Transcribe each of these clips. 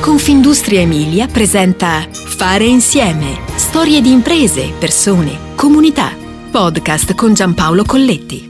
Confindustria Emilia presenta Fare insieme. Storie di imprese, persone, comunità. Podcast con Giampaolo Colletti.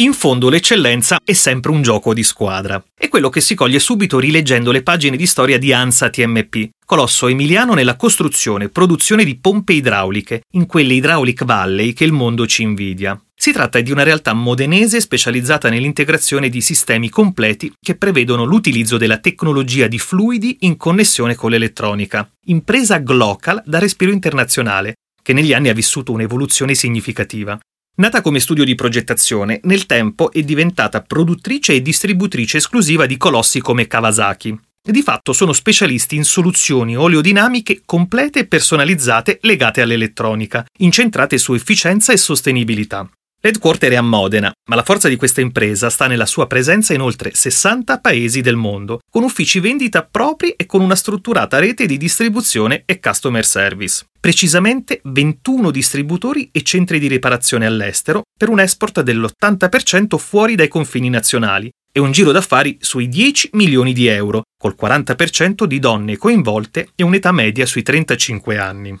In fondo l'eccellenza è sempre un gioco di squadra. È quello che si coglie subito rileggendo le pagine di storia di ANSA TMP, colosso emiliano nella costruzione e produzione di pompe idrauliche, in quelle hydraulic valley che il mondo ci invidia. Si tratta di una realtà modenese specializzata nell'integrazione di sistemi completi che prevedono l'utilizzo della tecnologia di fluidi in connessione con l'elettronica. Impresa Glocal da respiro internazionale, che negli anni ha vissuto un'evoluzione significativa. Nata come studio di progettazione, nel tempo è diventata produttrice e distributrice esclusiva di colossi come Kawasaki. Di fatto sono specialisti in soluzioni oleodinamiche complete e personalizzate legate all'elettronica, incentrate su efficienza e sostenibilità. L'headquarter è a Modena, ma la forza di questa impresa sta nella sua presenza in oltre 60 paesi del mondo, con uffici vendita propri e con una strutturata rete di distribuzione e customer service. Precisamente 21 distributori e centri di riparazione all'estero per un export dell'80% fuori dai confini nazionali e un giro d'affari sui 10 milioni di euro, col 40% di donne coinvolte e un'età media sui 35 anni.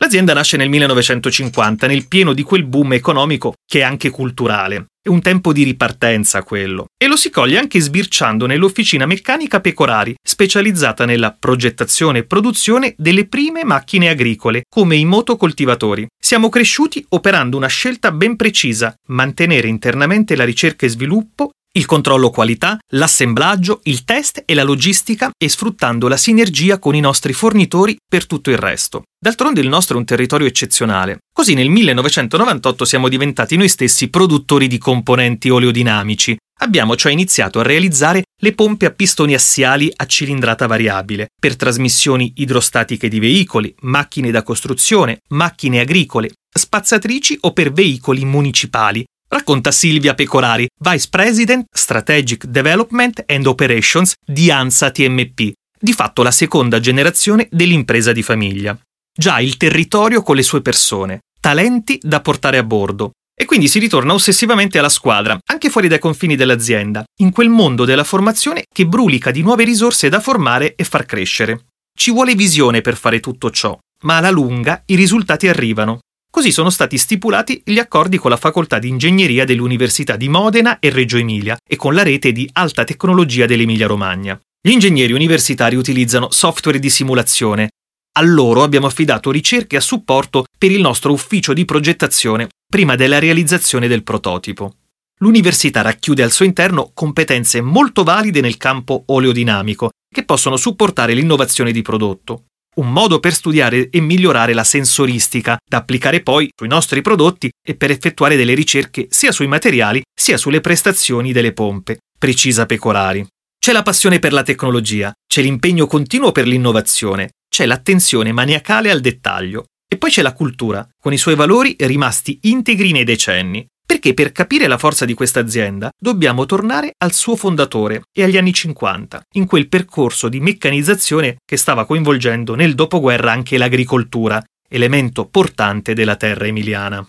L'azienda nasce nel 1950, nel pieno di quel boom economico che è anche culturale. È un tempo di ripartenza quello. E lo si coglie anche sbirciando nell'officina meccanica Pecorari, specializzata nella progettazione e produzione delle prime macchine agricole, come i motocoltivatori. Siamo cresciuti operando una scelta ben precisa, mantenere internamente la ricerca e sviluppo il controllo qualità, l'assemblaggio, il test e la logistica e sfruttando la sinergia con i nostri fornitori per tutto il resto. D'altronde il nostro è un territorio eccezionale. Così nel 1998 siamo diventati noi stessi produttori di componenti oleodinamici. Abbiamo cioè iniziato a realizzare le pompe a pistoni assiali a cilindrata variabile per trasmissioni idrostatiche di veicoli, macchine da costruzione, macchine agricole, spazzatrici o per veicoli municipali, Racconta Silvia Pecorari, Vice President Strategic Development and Operations di ANSA TMP, di fatto la seconda generazione dell'impresa di famiglia. Già il territorio con le sue persone, talenti da portare a bordo. E quindi si ritorna ossessivamente alla squadra, anche fuori dai confini dell'azienda, in quel mondo della formazione che brulica di nuove risorse da formare e far crescere. Ci vuole visione per fare tutto ciò, ma alla lunga i risultati arrivano. Così sono stati stipulati gli accordi con la Facoltà di Ingegneria dell'Università di Modena e Reggio Emilia e con la rete di alta tecnologia dell'Emilia-Romagna. Gli ingegneri universitari utilizzano software di simulazione. A loro abbiamo affidato ricerche a supporto per il nostro ufficio di progettazione prima della realizzazione del prototipo. L'università racchiude al suo interno competenze molto valide nel campo oleodinamico che possono supportare l'innovazione di prodotto un modo per studiare e migliorare la sensoristica, da applicare poi sui nostri prodotti e per effettuare delle ricerche sia sui materiali sia sulle prestazioni delle pompe, precisa Pecorari. C'è la passione per la tecnologia, c'è l'impegno continuo per l'innovazione, c'è l'attenzione maniacale al dettaglio e poi c'è la cultura, con i suoi valori rimasti integri nei decenni, perché per capire la forza di questa azienda dobbiamo tornare al suo fondatore e agli anni 50, in quel percorso di meccanizzazione che stava coinvolgendo nel dopoguerra anche l'agricoltura, elemento portante della terra emiliana.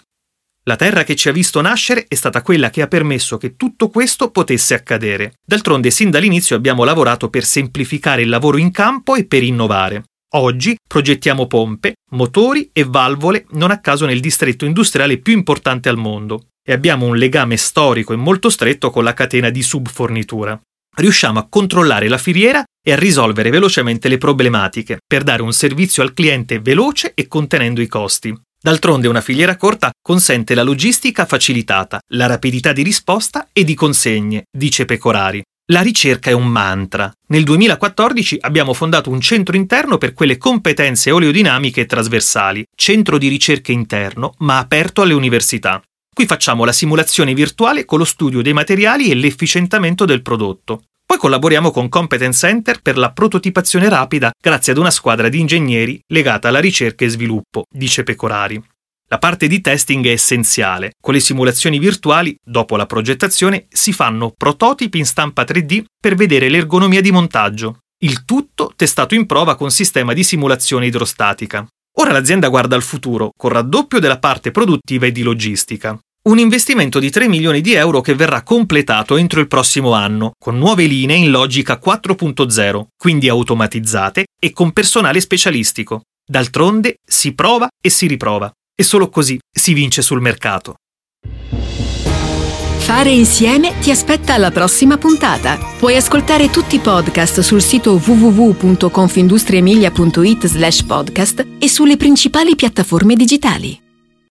La terra che ci ha visto nascere è stata quella che ha permesso che tutto questo potesse accadere. D'altronde sin dall'inizio abbiamo lavorato per semplificare il lavoro in campo e per innovare. Oggi progettiamo pompe, motori e valvole non a caso nel distretto industriale più importante al mondo e abbiamo un legame storico e molto stretto con la catena di subfornitura. Riusciamo a controllare la filiera e a risolvere velocemente le problematiche per dare un servizio al cliente veloce e contenendo i costi. D'altronde una filiera corta consente la logistica facilitata, la rapidità di risposta e di consegne, dice Pecorari. La ricerca è un mantra. Nel 2014 abbiamo fondato un centro interno per quelle competenze oleodinamiche trasversali, centro di ricerca interno ma aperto alle università. Qui facciamo la simulazione virtuale con lo studio dei materiali e l'efficientamento del prodotto. Poi collaboriamo con Competence Center per la prototipazione rapida grazie ad una squadra di ingegneri legata alla ricerca e sviluppo, dice Pecorari. La parte di testing è essenziale. Con le simulazioni virtuali, dopo la progettazione, si fanno prototipi in stampa 3D per vedere l'ergonomia di montaggio. Il tutto testato in prova con sistema di simulazione idrostatica. Ora l'azienda guarda al futuro, con raddoppio della parte produttiva e di logistica. Un investimento di 3 milioni di euro che verrà completato entro il prossimo anno, con nuove linee in logica 4.0, quindi automatizzate e con personale specialistico. D'altronde si prova e si riprova. E solo così si vince sul mercato. Fare insieme ti aspetta alla prossima puntata. Puoi ascoltare tutti i podcast sul sito www.confindustriemilia.it slash podcast e sulle principali piattaforme digitali.